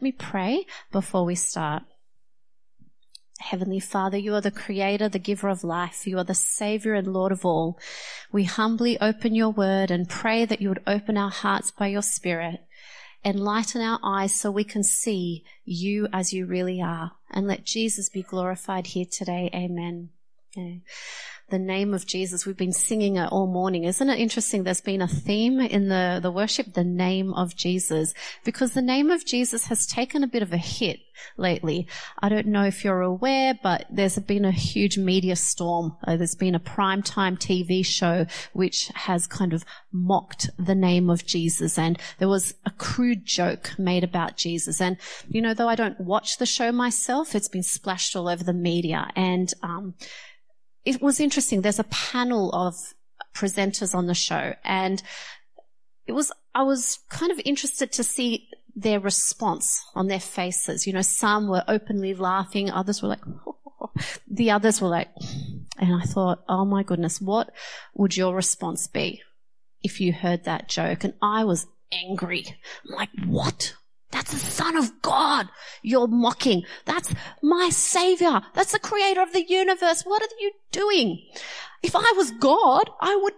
Let me pray before we start. Heavenly Father, you are the creator, the giver of life. You are the savior and Lord of all. We humbly open your word and pray that you would open our hearts by your spirit, enlighten our eyes so we can see you as you really are, and let Jesus be glorified here today. Amen. Okay the name of Jesus. We've been singing it all morning. Isn't it interesting? There's been a theme in the, the worship, the name of Jesus, because the name of Jesus has taken a bit of a hit lately. I don't know if you're aware, but there's been a huge media storm. Uh, there's been a primetime TV show which has kind of mocked the name of Jesus and there was a crude joke made about Jesus. And, you know, though I don't watch the show myself, it's been splashed all over the media and, um, it was interesting. There's a panel of presenters on the show and it was, I was kind of interested to see their response on their faces. You know, some were openly laughing, others were like, the others were like, and I thought, oh my goodness, what would your response be if you heard that joke? And I was angry. I'm like, what? That's the son of God you're mocking. That's my savior. That's the creator of the universe. What are you doing? If I was God, I would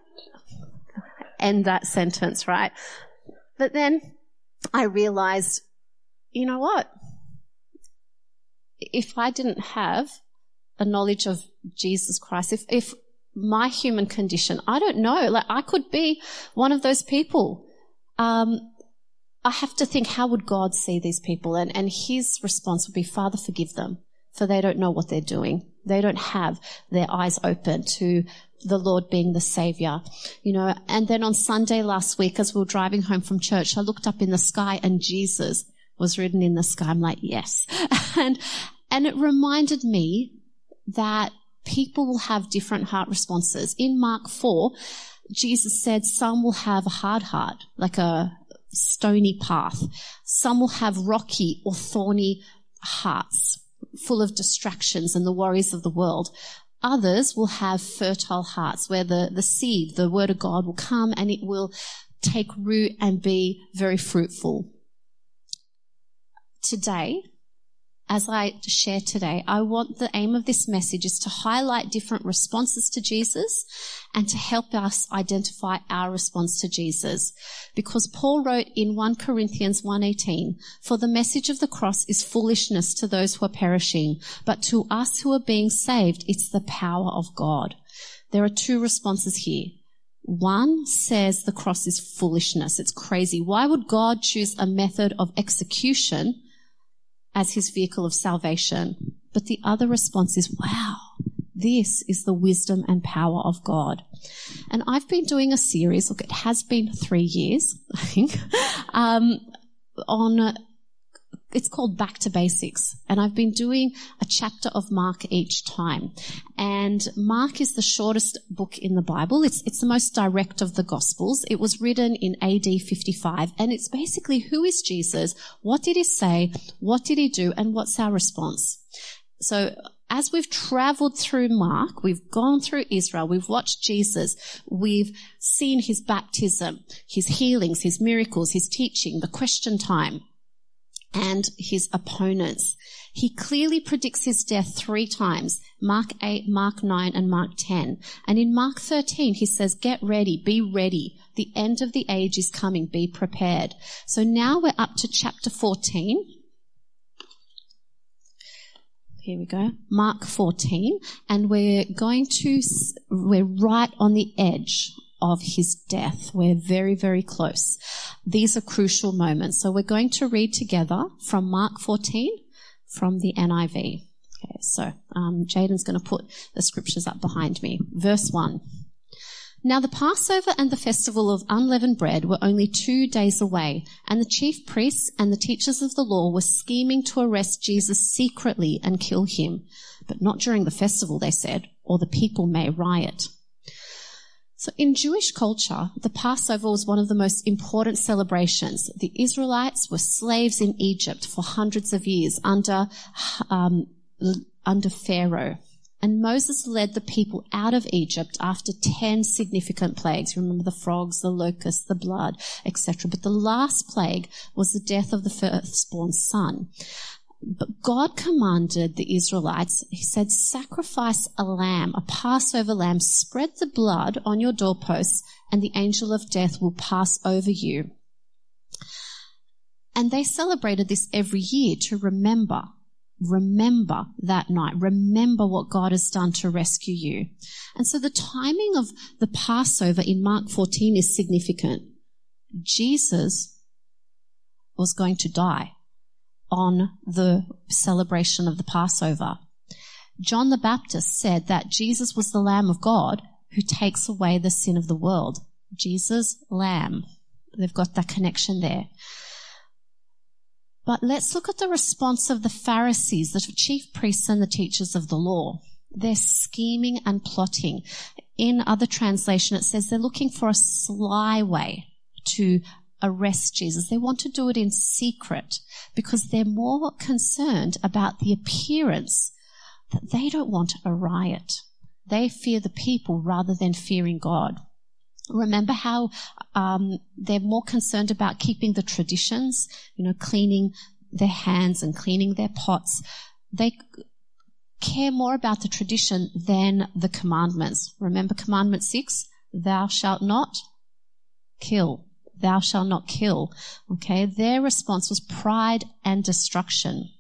end that sentence, right? But then I realized, you know what? If I didn't have a knowledge of Jesus Christ, if, if my human condition, I don't know, like I could be one of those people. Um, I have to think, how would God see these people? And, and his response would be, Father, forgive them, for they don't know what they're doing. They don't have their eyes open to the Lord being the Savior. You know, and then on Sunday last week, as we were driving home from church, I looked up in the sky and Jesus was written in the sky. I'm like, yes. and, and it reminded me that people will have different heart responses. In Mark 4, Jesus said some will have a hard heart, like a, stony path. Some will have rocky or thorny hearts, full of distractions and the worries of the world. Others will have fertile hearts where the, the seed, the word of God will come and it will take root and be very fruitful. Today, as I share today, I want the aim of this message is to highlight different responses to Jesus and to help us identify our response to Jesus. Because Paul wrote in 1 Corinthians 1:18, "For the message of the cross is foolishness to those who are perishing, but to us who are being saved, it's the power of God." There are two responses here. One says the cross is foolishness. It's crazy. Why would God choose a method of execution as his vehicle of salvation. But the other response is, wow, this is the wisdom and power of God. And I've been doing a series, look, it has been three years, I think, um, on it's called Back to Basics. And I've been doing a chapter of Mark each time. And Mark is the shortest book in the Bible. It's, it's the most direct of the Gospels. It was written in AD 55. And it's basically who is Jesus? What did he say? What did he do? And what's our response? So as we've traveled through Mark, we've gone through Israel, we've watched Jesus, we've seen his baptism, his healings, his miracles, his teaching, the question time and his opponents. He clearly predicts his death three times, Mark 8, Mark 9, and Mark 10. And in Mark 13, he says, get ready, be ready. The end of the age is coming, be prepared. So now we're up to chapter 14. Here we go. Mark 14. And we're going to, we're right on the edge of his death. We're very, very close. These are crucial moments. So we're going to read together from Mark 14 from the NIV. Okay, so um, Jaden's going to put the scriptures up behind me. Verse 1. Now the Passover and the festival of unleavened bread were only two days away, and the chief priests and the teachers of the law were scheming to arrest Jesus secretly and kill him. But not during the festival, they said, or the people may riot. So in Jewish culture, the Passover was one of the most important celebrations. The Israelites were slaves in Egypt for hundreds of years under, um, under Pharaoh. And Moses led the people out of Egypt after 10 significant plagues. Remember the frogs, the locusts, the blood, etc. But the last plague was the death of the firstborn son. But God commanded the Israelites, He said, sacrifice a lamb, a Passover lamb, spread the blood on your doorposts, and the angel of death will pass over you. And they celebrated this every year to remember, remember that night, remember what God has done to rescue you. And so the timing of the Passover in Mark 14 is significant. Jesus was going to die on the celebration of the Passover. John the Baptist said that Jesus was the Lamb of God who takes away the sin of the world. Jesus, Lamb. They've got that connection there. But let's look at the response of the Pharisees, the chief priests and the teachers of the law. They're scheming and plotting. In other translation, it says they're looking for a sly way to arrest Jesus. They want to do it in secret because they're more concerned about the appearance that they don't want a riot. They fear the people rather than fearing God. Remember how um, they're more concerned about keeping the traditions, you know, cleaning their hands and cleaning their pots. They care more about the tradition than the commandments. Remember commandment six? Thou shalt not kill thou shalt not kill. Okay. Their response was pride and destruction.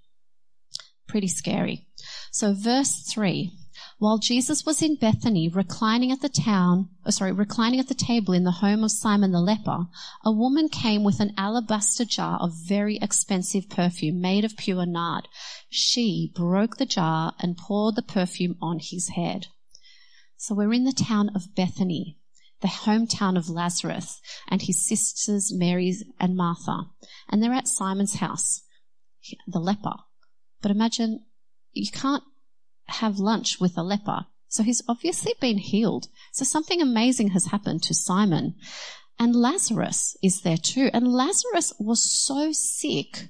Pretty scary. So verse three. While Jesus was in Bethany, reclining at the town, oh, sorry, reclining at the table in the home of Simon the leper, a woman came with an alabaster jar of very expensive perfume made of pure nard. She broke the jar and poured the perfume on his head. So we're in the town of Bethany the hometown of Lazarus and his sisters Mary and Martha. And they're at Simon's house, the leper. But imagine you can't have lunch with a leper. So he's obviously been healed. So something amazing has happened to Simon. And Lazarus is there too. And Lazarus was so sick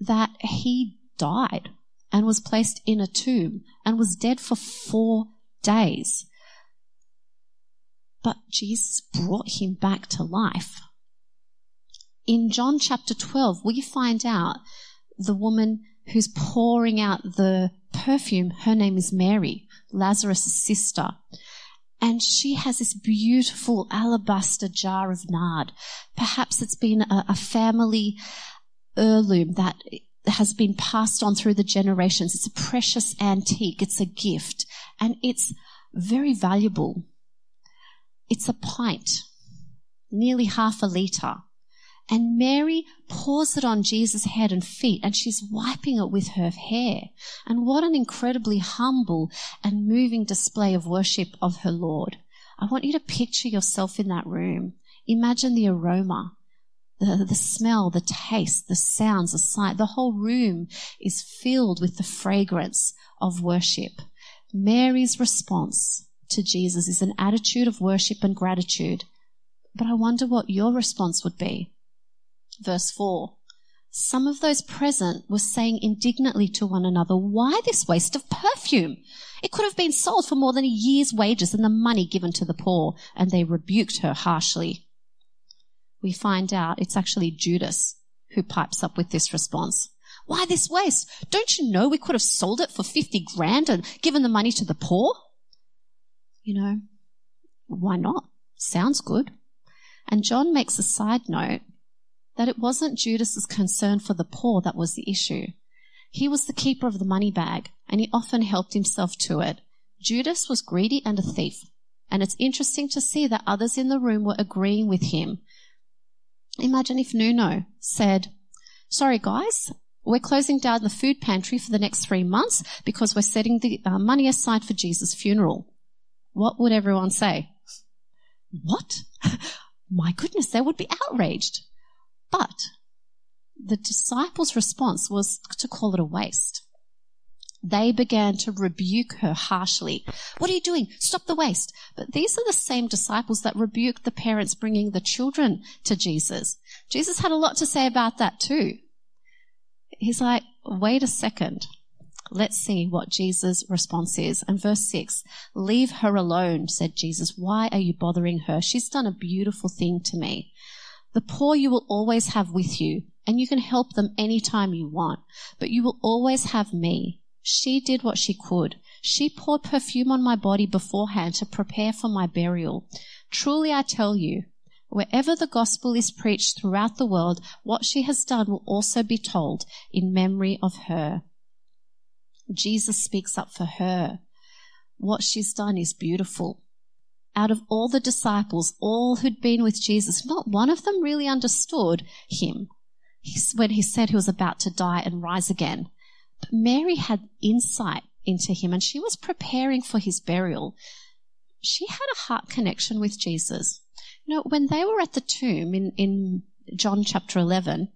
that he died and was placed in a tomb and was dead for four days. But Jesus brought him back to life. In John chapter 12, we find out the woman who's pouring out the perfume, her name is Mary, Lazarus' sister. And she has this beautiful alabaster jar of nard. Perhaps it's been a, a family heirloom that has been passed on through the generations. It's a precious antique. It's a gift and it's very valuable. It's a pint, nearly half a litre. And Mary pours it on Jesus' head and feet, and she's wiping it with her hair. And what an incredibly humble and moving display of worship of her Lord. I want you to picture yourself in that room. Imagine the aroma, the, the smell, the taste, the sounds, the sight. The whole room is filled with the fragrance of worship. Mary's response to Jesus is an attitude of worship and gratitude. But I wonder what your response would be. Verse 4. Some of those present were saying indignantly to one another, Why this waste of perfume? It could have been sold for more than a year's wages and the money given to the poor. And they rebuked her harshly. We find out it's actually Judas who pipes up with this response. Why this waste? Don't you know we could have sold it for 50 grand and given the money to the poor? You know, why not? Sounds good. And John makes a side note that it wasn't Judas's concern for the poor that was the issue. He was the keeper of the money bag and he often helped himself to it. Judas was greedy and a thief. And it's interesting to see that others in the room were agreeing with him. Imagine if Nuno said, sorry guys, we're closing down the food pantry for the next three months because we're setting the uh, money aside for Jesus' funeral what would everyone say? What? My goodness, they would be outraged. But the disciples' response was to call it a waste. They began to rebuke her harshly. What are you doing? Stop the waste. But these are the same disciples that rebuked the parents bringing the children to Jesus. Jesus had a lot to say about that too. He's like, wait a second. Let's see what Jesus' response is. And verse 6 Leave her alone, said Jesus. Why are you bothering her? She's done a beautiful thing to me. The poor you will always have with you, and you can help them anytime you want, but you will always have me. She did what she could. She poured perfume on my body beforehand to prepare for my burial. Truly I tell you, wherever the gospel is preached throughout the world, what she has done will also be told in memory of her. Jesus speaks up for her. What she's done is beautiful. Out of all the disciples, all who'd been with Jesus, not one of them really understood him when he said he was about to die and rise again. But Mary had insight into him and she was preparing for his burial. She had a heart connection with Jesus. You know, when they were at the tomb in, in John chapter 11,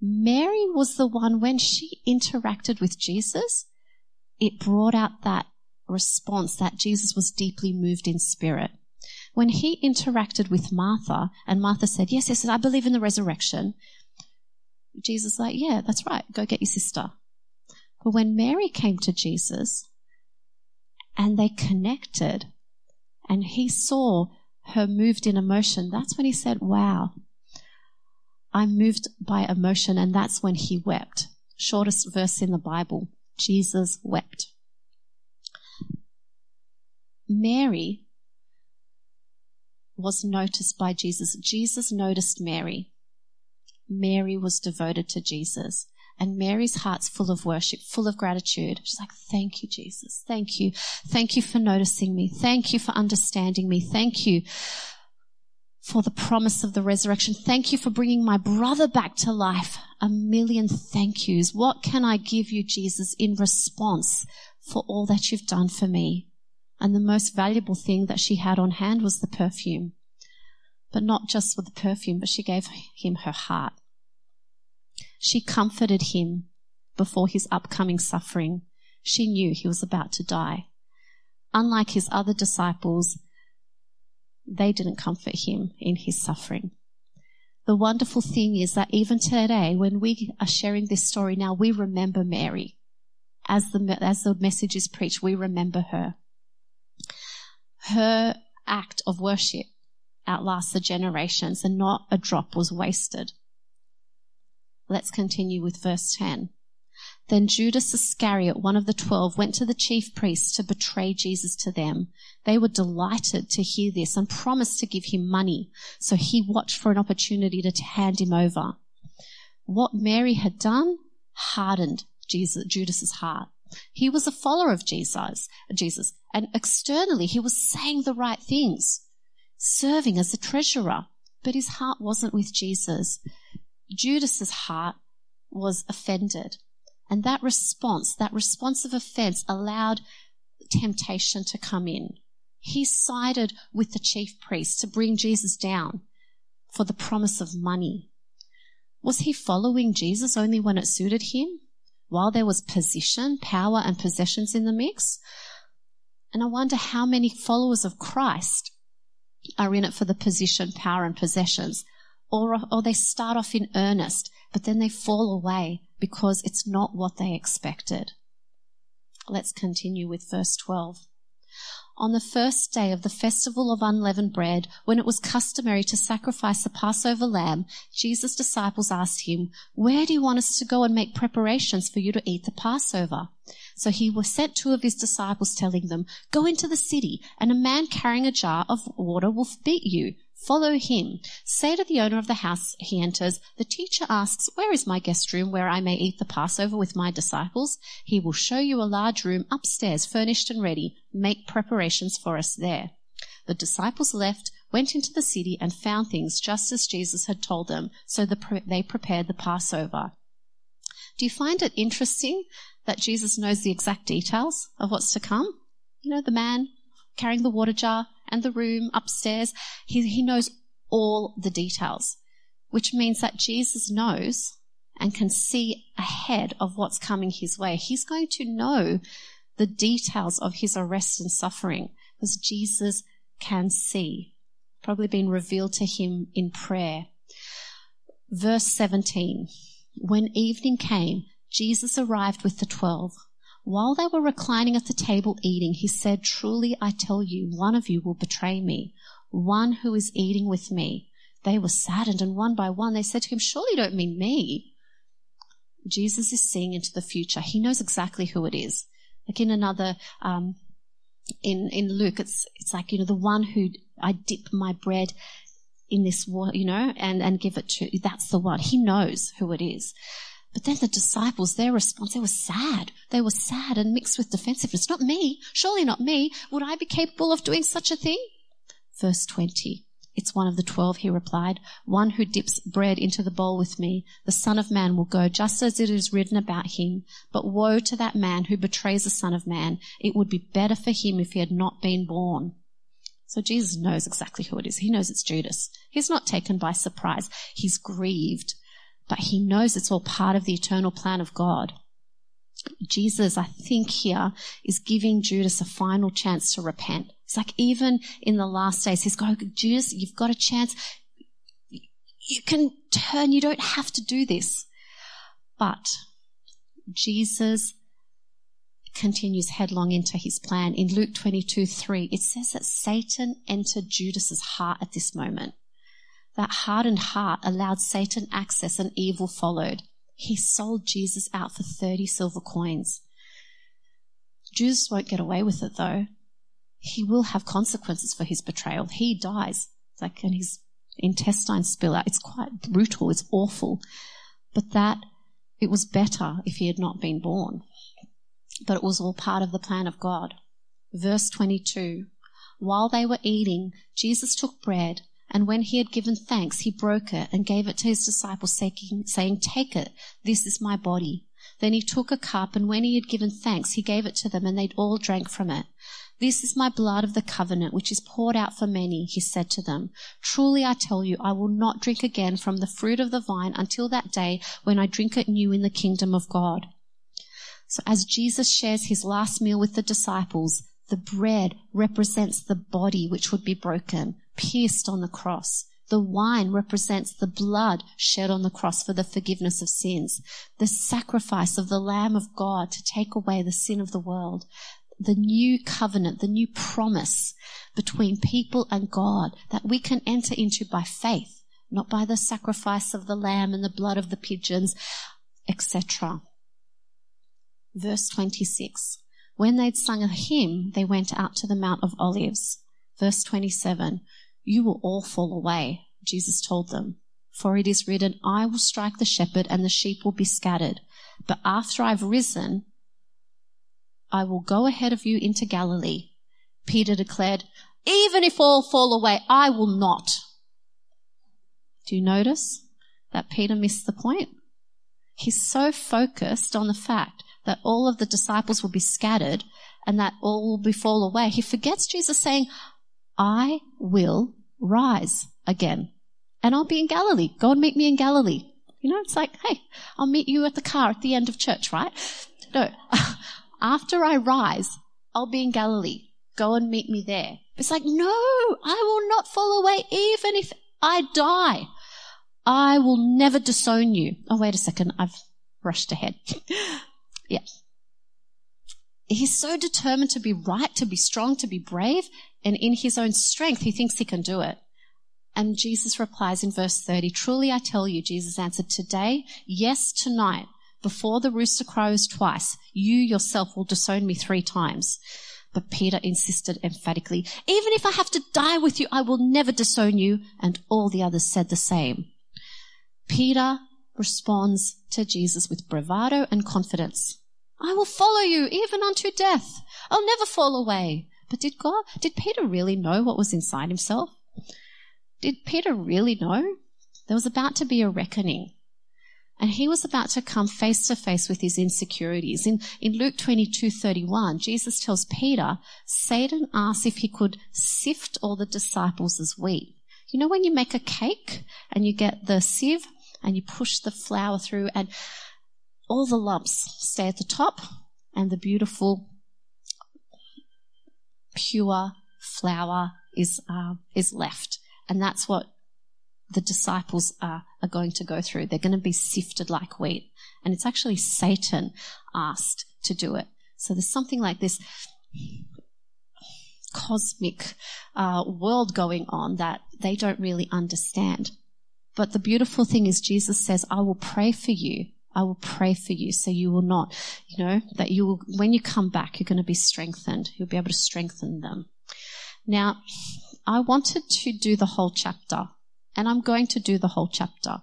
Mary was the one, when she interacted with Jesus, it brought out that response that Jesus was deeply moved in spirit. When he interacted with Martha, and Martha said, Yes, yes, I believe in the resurrection, Jesus like, Yeah, that's right, go get your sister. But when Mary came to Jesus and they connected, and he saw her moved in emotion, that's when he said, Wow, I'm moved by emotion, and that's when he wept. Shortest verse in the Bible. Jesus wept. Mary was noticed by Jesus. Jesus noticed Mary. Mary was devoted to Jesus. And Mary's heart's full of worship, full of gratitude. She's like, Thank you, Jesus. Thank you. Thank you for noticing me. Thank you for understanding me. Thank you for the promise of the resurrection. Thank you for bringing my brother back to life. A million thank yous. What can I give you, Jesus, in response for all that you've done for me? And the most valuable thing that she had on hand was the perfume. But not just with the perfume, but she gave him her heart. She comforted him before his upcoming suffering. She knew he was about to die. Unlike his other disciples, they didn't comfort him in his suffering. The wonderful thing is that even today, when we are sharing this story now, we remember Mary. As the, as the message is preached, we remember her. Her act of worship outlasts the generations and not a drop was wasted. Let's continue with verse 10. Then Judas Iscariot, one of the twelve, went to the chief priests to betray Jesus to them. They were delighted to hear this and promised to give him money. So he watched for an opportunity to hand him over. What Mary had done hardened Jesus, Judas's heart. He was a follower of Jesus, Jesus, and externally he was saying the right things, serving as a treasurer, but his heart wasn't with Jesus. Judas's heart was offended. And that response, that response of offense allowed temptation to come in. He sided with the chief priest to bring Jesus down for the promise of money. Was he following Jesus only when it suited him? While there was position, power, and possessions in the mix? And I wonder how many followers of Christ are in it for the position, power, and possessions or, or they start off in earnest, but then they fall away because it's not what they expected. Let's continue with verse 12. On the first day of the festival of unleavened bread, when it was customary to sacrifice the Passover lamb, Jesus' disciples asked him, Where do you want us to go and make preparations for you to eat the Passover? So he sent two of his disciples telling them, Go into the city, and a man carrying a jar of water will beat you. Follow him. Say to the owner of the house he enters, The teacher asks, Where is my guest room where I may eat the Passover with my disciples? He will show you a large room upstairs, furnished and ready. Make preparations for us there. The disciples left, went into the city, and found things just as Jesus had told them, so the, they prepared the Passover. Do you find it interesting that Jesus knows the exact details of what's to come? You know, the man carrying the water jar, and the room upstairs. He, he knows all the details, which means that Jesus knows and can see ahead of what's coming his way. He's going to know the details of his arrest and suffering because Jesus can see, probably been revealed to him in prayer. Verse 17. When evening came, Jesus arrived with the twelve. While they were reclining at the table eating, he said, Truly I tell you, one of you will betray me, one who is eating with me. They were saddened, and one by one they said to him, Surely you don't mean me. Jesus is seeing into the future. He knows exactly who it is. Like in another, um, in, in Luke, it's, it's like, you know, the one who I dip my bread in this water, you know, and, and give it to, that's the one. He knows who it is. But then the disciples, their response, they were sad. They were sad and mixed with defensiveness. Not me. Surely not me. Would I be capable of doing such a thing? Verse 20. It's one of the twelve, he replied. One who dips bread into the bowl with me. The Son of Man will go just as it is written about him. But woe to that man who betrays the Son of Man. It would be better for him if he had not been born. So Jesus knows exactly who it is. He knows it's Judas. He's not taken by surprise. He's grieved, but he knows it's all part of the eternal plan of God. Jesus, I think here, is giving Judas a final chance to repent. It's like even in the last days, he's going, Judas, you've got a chance. You can turn. You don't have to do this. But Jesus continues headlong into his plan. In Luke 22 3, it says that Satan entered Judas's heart at this moment. That hardened heart allowed Satan access and evil followed. He sold Jesus out for 30 silver coins. Jesus won't get away with it though he will have consequences for his betrayal. He dies. Like, and his intestines spill out. It's quite brutal. It's awful. But that, it was better if he had not been born. But it was all part of the plan of God. Verse 22. While they were eating, Jesus took bread, and when he had given thanks, he broke it and gave it to his disciples, saying, Take it, this is my body. Then he took a cup, and when he had given thanks, he gave it to them, and they all drank from it. This is my blood of the covenant, which is poured out for many, he said to them. Truly I tell you, I will not drink again from the fruit of the vine until that day when I drink it new in the kingdom of God. So as Jesus shares his last meal with the disciples, the bread represents the body which would be broken, pierced on the cross. The wine represents the blood shed on the cross for the forgiveness of sins, the sacrifice of the Lamb of God to take away the sin of the world the new covenant, the new promise between people and God that we can enter into by faith, not by the sacrifice of the lamb and the blood of the pigeons, etc. Verse 26. When they'd sung a hymn, they went out to the Mount of Olives. Verse 27. You will all fall away, Jesus told them. For it is written, I will strike the shepherd and the sheep will be scattered. But after I've risen, I will go ahead of you into Galilee. Peter declared, even if all fall away, I will not. Do you notice that Peter missed the point? He's so focused on the fact that all of the disciples will be scattered and that all will be fall away. He forgets Jesus saying, I will rise again and I'll be in Galilee. Go and meet me in Galilee. You know, it's like, hey, I'll meet you at the car at the end of church, right? No, after I rise, I'll be in Galilee. Go and meet me there. It's like, no, I will not fall away even if I die. I will never disown you. Oh, wait a second. I've rushed ahead. yeah. He's so determined to be right, to be strong, to be brave, and in his own strength, he thinks he can do it. And Jesus replies in verse 30, Truly I tell you, Jesus answered, Today, yes, tonight, before the rooster crows twice, you yourself will disown me three times. But Peter insisted emphatically, Even if I have to die with you, I will never disown you. And all the others said the same. Peter responds to Jesus with bravado and confidence. I will follow you even unto death. I'll never fall away. But did God, did Peter really know what was inside himself? Did Peter really know? There was about to be a reckoning. And he was about to come face to face with his insecurities. In, in Luke 22, 31, Jesus tells Peter, Satan asked if he could sift all the disciples as wheat. You know when you make a cake and you get the sieve and you push the flour through and all the lumps stay at the top and the beautiful, pure flour is, uh, is left. And that's what the disciples are, are going to go through. They're going to be sifted like wheat. And it's actually Satan asked to do it. So there's something like this cosmic uh, world going on that they don't really understand. But the beautiful thing is Jesus says, I will pray for you. I will pray for you so you will not, you know, that you will, when you come back, you're going to be strengthened. You'll be able to strengthen them. Now, I wanted to do the whole chapter and I'm going to do the whole chapter.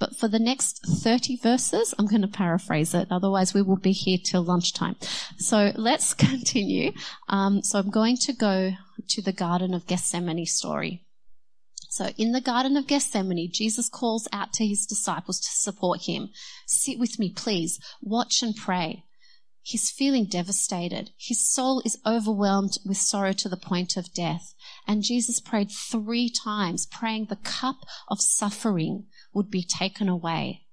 But for the next 30 verses, I'm going to paraphrase it. Otherwise, we will be here till lunchtime. So let's continue. Um, so I'm going to go to the Garden of Gethsemane story. So in the Garden of Gethsemane, Jesus calls out to his disciples to support him. Sit with me, please. Watch and pray. He's feeling devastated. His soul is overwhelmed with sorrow to the point of death. And Jesus prayed three times, praying the cup of suffering would be taken away.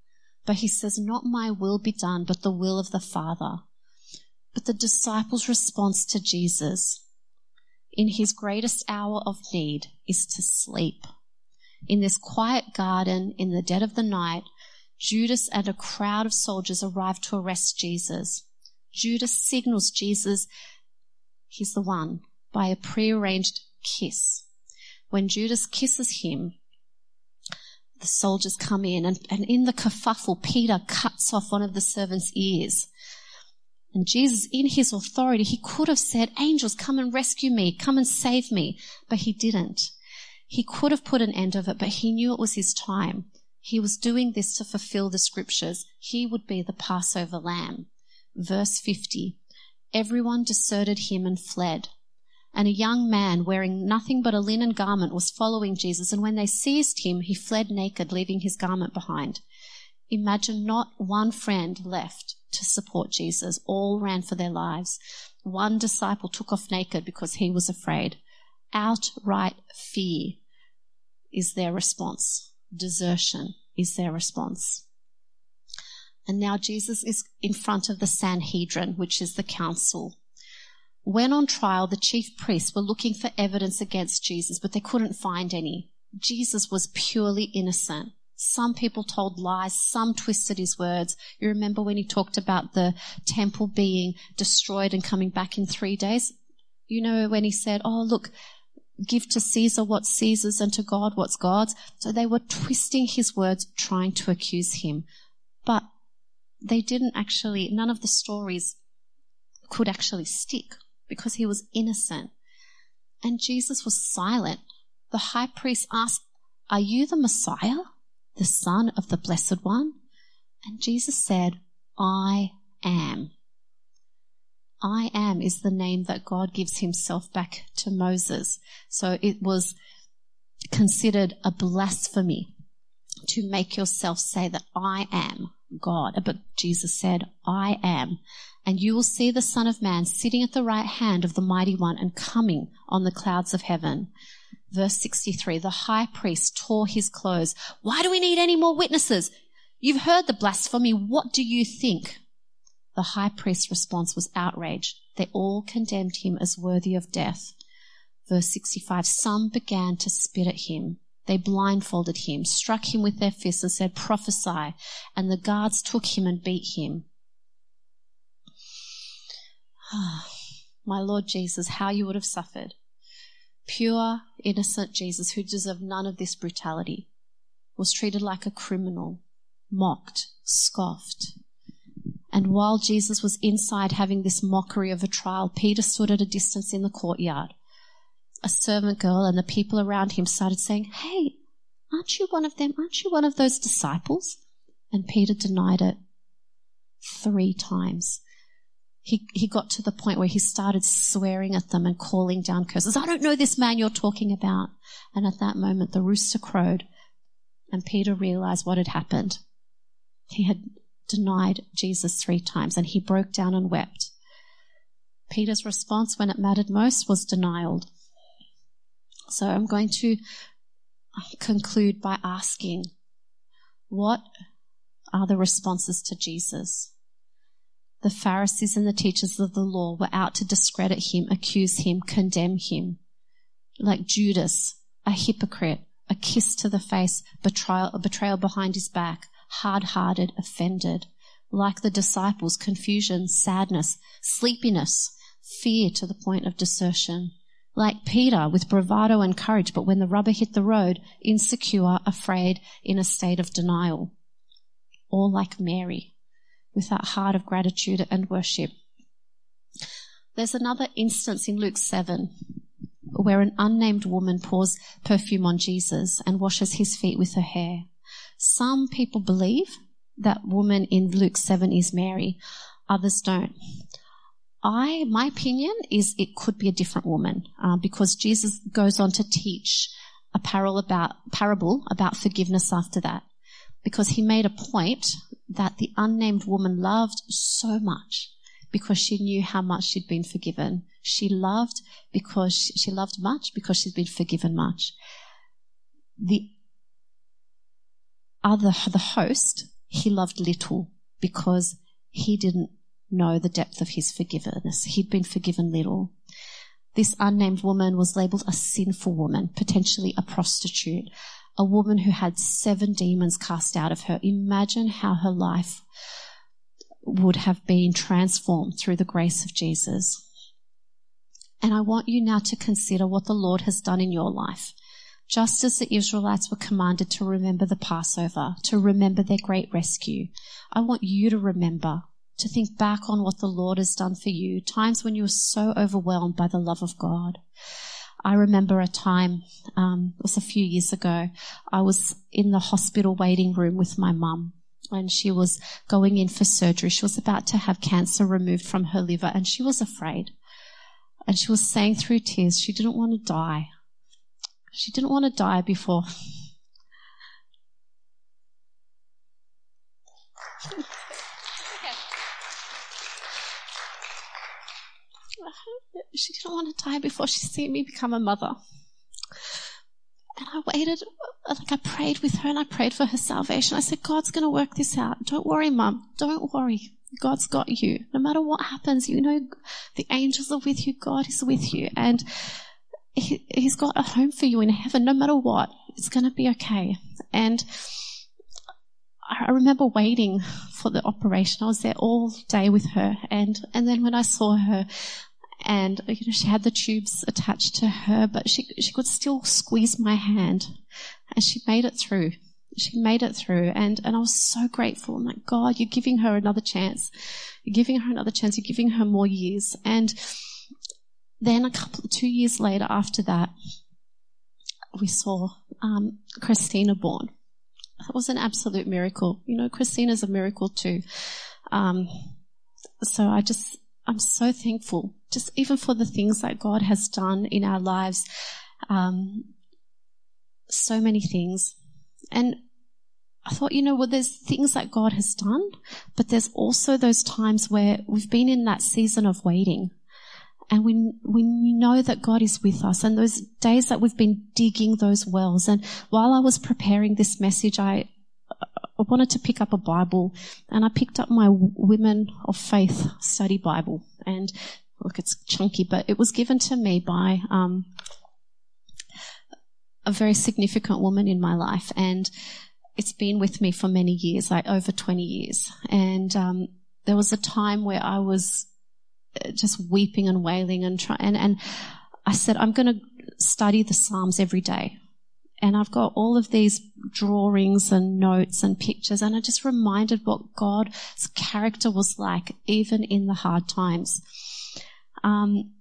But he says, Not my will be done, but the will of the Father. But the disciples' response to Jesus in his greatest hour of need is to sleep. In this quiet garden in the dead of the night, Judas and a crowd of soldiers arrive to arrest Jesus. Judas signals Jesus, he's the one, by a prearranged kiss. When Judas kisses him, the soldiers come in and, and in the kerfuffle, Peter cuts off one of the servants' ears. And Jesus, in his authority, he could have said, angels, come and rescue me, come and save me. But he didn't. He could have put an end of it, but he knew it was his time. He was doing this to fulfill the scriptures. He would be the Passover lamb. Verse 50. Everyone deserted him and fled. And a young man wearing nothing but a linen garment was following Jesus. And when they seized him, he fled naked, leaving his garment behind. Imagine not one friend left to support Jesus. All ran for their lives. One disciple took off naked because he was afraid. Outright fear is their response. Desertion is their response. And now Jesus is in front of the Sanhedrin, which is the council. When on trial, the chief priests were looking for evidence against Jesus, but they couldn't find any. Jesus was purely innocent. Some people told lies, some twisted his words. You remember when he talked about the temple being destroyed and coming back in three days? You know, when he said, Oh, look, give to Caesar what's Caesar's and to God what's God's. So they were twisting his words, trying to accuse him. But they didn't actually, none of the stories could actually stick because he was innocent. And Jesus was silent. The high priest asked, Are you the Messiah? The Son of the Blessed One? And Jesus said, I am. I am is the name that God gives himself back to Moses. So it was considered a blasphemy to make yourself say that I am God. But Jesus said, I am. And you will see the Son of Man sitting at the right hand of the Mighty One and coming on the clouds of heaven. Verse 63, the high priest tore his clothes. Why do we need any more witnesses? You've heard the blasphemy. What do you think? The high priest's response was outrage. They all condemned him as worthy of death. Verse 65, some began to spit at him. They blindfolded him, struck him with their fists and said, prophesy. And the guards took him and beat him. My Lord Jesus, how you would have suffered pure, innocent Jesus, who deserved none of this brutality, was treated like a criminal, mocked, scoffed. And while Jesus was inside having this mockery of a trial, Peter stood at a distance in the courtyard. A servant girl and the people around him started saying, Hey, aren't you one of them? Aren't you one of those disciples? And Peter denied it three times he, he got to the point where he started swearing at them and calling down curses. I don't know this man you're talking about. And at that moment, the rooster crowed and Peter realized what had happened. He had denied Jesus three times and he broke down and wept. Peter's response when it mattered most was denial. So I'm going to conclude by asking, what are the responses to Jesus? The Pharisees and the teachers of the law were out to discredit him, accuse him, condemn him. Like Judas, a hypocrite, a kiss to the face, betrayal, a betrayal behind his back, hard hearted, offended. Like the disciples, confusion, sadness, sleepiness, fear to the point of desertion. Like Peter with bravado and courage, but when the rubber hit the road, insecure, afraid, in a state of denial. Or like Mary with that heart of gratitude and worship. There's another instance in Luke 7 where an unnamed woman pours perfume on Jesus and washes his feet with her hair. Some people believe that woman in Luke 7 is Mary, others don't. I, my opinion is it could be a different woman uh, because Jesus goes on to teach a parable about, parable about forgiveness after that because he made a point that the unnamed woman loved so much because she knew how much she'd been forgiven. She loved because she, loved much because she'd been forgiven much. The other, the host, he loved little because he didn't know the depth of his forgiveness. He'd been forgiven little. This unnamed woman was labeled a sinful woman, potentially a prostitute, a woman who had seven demons cast out of her. Imagine how her life would have been transformed through the grace of Jesus. And I want you now to consider what the Lord has done in your life. Just as the Israelites were commanded to remember the Passover, to remember their great rescue, I want you to remember to think back on what the Lord has done for you, times when you were so overwhelmed by the love of God. I remember a time, um, it was a few years ago, I was in the hospital waiting room with my mum and she was going in for surgery. She was about to have cancer removed from her liver and she was afraid. And she was saying through tears she didn't want to die. She didn't want to die before. She didn't want to die before she seen me become a mother. And I waited, like I prayed with her and I prayed for her salvation. I said, God's going to work this out. Don't worry, mum. Don't worry. God's got you. No matter what happens, you know, the angels are with you. God is with you. And he, He's got a home for you in heaven. No matter what, it's going to be okay. And I remember waiting for the operation. I was there all day with her. And, and then when I saw her, and you know she had the tubes attached to her, but she she could still squeeze my hand, and she made it through. She made it through, and and I was so grateful. I'm like, God, you're giving her another chance. You're giving her another chance. You're giving her more years. And then a couple, two years later, after that, we saw um, Christina born. It was an absolute miracle. You know, Christina's a miracle too. Um, so I just I'm so thankful, just even for the things that God has done in our lives. Um, so many things. And I thought, you know, well, there's things that God has done, but there's also those times where we've been in that season of waiting. And we, we know that God is with us and those days that we've been digging those wells. And while I was preparing this message, I, I wanted to pick up a Bible and I picked up my Women of Faith study Bible. And look, it's chunky, but it was given to me by um, a very significant woman in my life. And it's been with me for many years, like over 20 years. And um, there was a time where I was uh, just weeping and wailing and trying, and, and I said, I'm going to study the Psalms every day and I've got all of these drawings and notes and pictures, and I just reminded what God's character was like, even in the hard times. Um,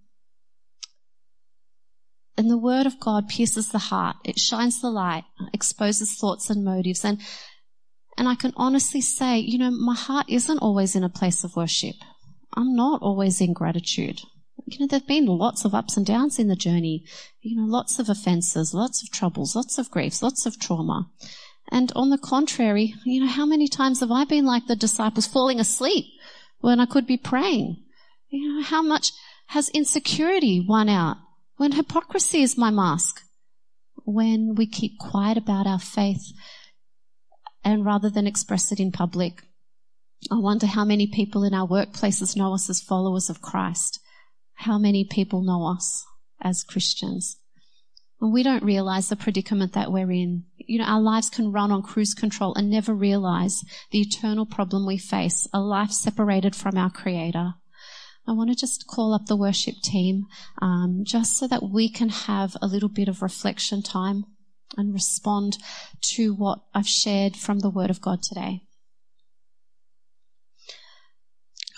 and the word of God pierces the heart. It shines the light, exposes thoughts and motives. And, and I can honestly say, you know, my heart isn't always in a place of worship. I'm not always in gratitude you know, there've been lots of ups and downs in the journey. You know, lots of offenses, lots of troubles, lots of griefs, lots of trauma. And on the contrary, you know, how many times have I been like the disciples falling asleep when I could be praying? You know, how much has insecurity won out when hypocrisy is my mask? When we keep quiet about our faith and rather than express it in public. I wonder how many people in our workplaces know us as followers of Christ how many people know us as Christians. And we don't realize the predicament that we're in. You know, our lives can run on cruise control and never realize the eternal problem we face, a life separated from our Creator. I want to just call up the worship team um, just so that we can have a little bit of reflection time and respond to what I've shared from the Word of God today.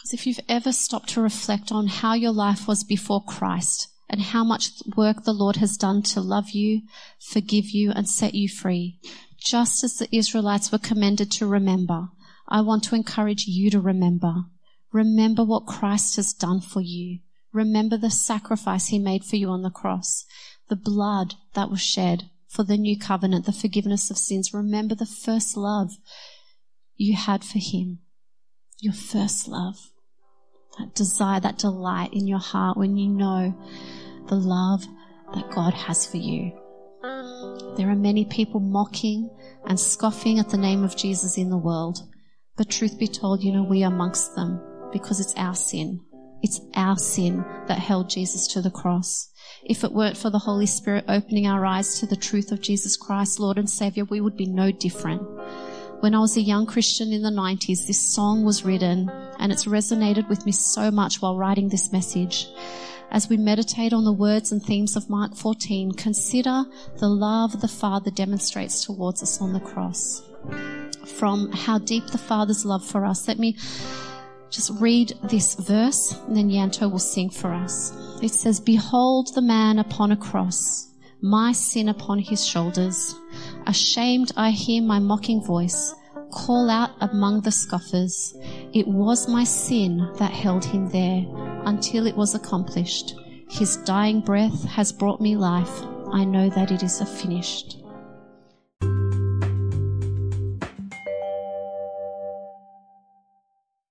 Because if you've ever stopped to reflect on how your life was before Christ and how much work the Lord has done to love you, forgive you, and set you free, just as the Israelites were commended to remember, I want to encourage you to remember. Remember what Christ has done for you. Remember the sacrifice he made for you on the cross, the blood that was shed for the new covenant, the forgiveness of sins. Remember the first love you had for him. Your first love. That desire, that delight in your heart when you know the love that God has for you. There are many people mocking and scoffing at the name of Jesus in the world. But truth be told, you know, we are amongst them because it's our sin. It's our sin that held Jesus to the cross. If it weren't for the Holy Spirit opening our eyes to the truth of Jesus Christ, Lord and Savior, we would be no different. When I was a young Christian in the 90s, this song was written and it's resonated with me so much while writing this message. As we meditate on the words and themes of Mark 14, consider the love the Father demonstrates towards us on the cross. From how deep the Father's love for us. Let me just read this verse and then Yanto will sing for us. It says, Behold the man upon a cross, my sin upon his shoulders. Ashamed, I hear my mocking voice call out among the scoffers. It was my sin that held him there until it was accomplished. His dying breath has brought me life. I know that it is finished.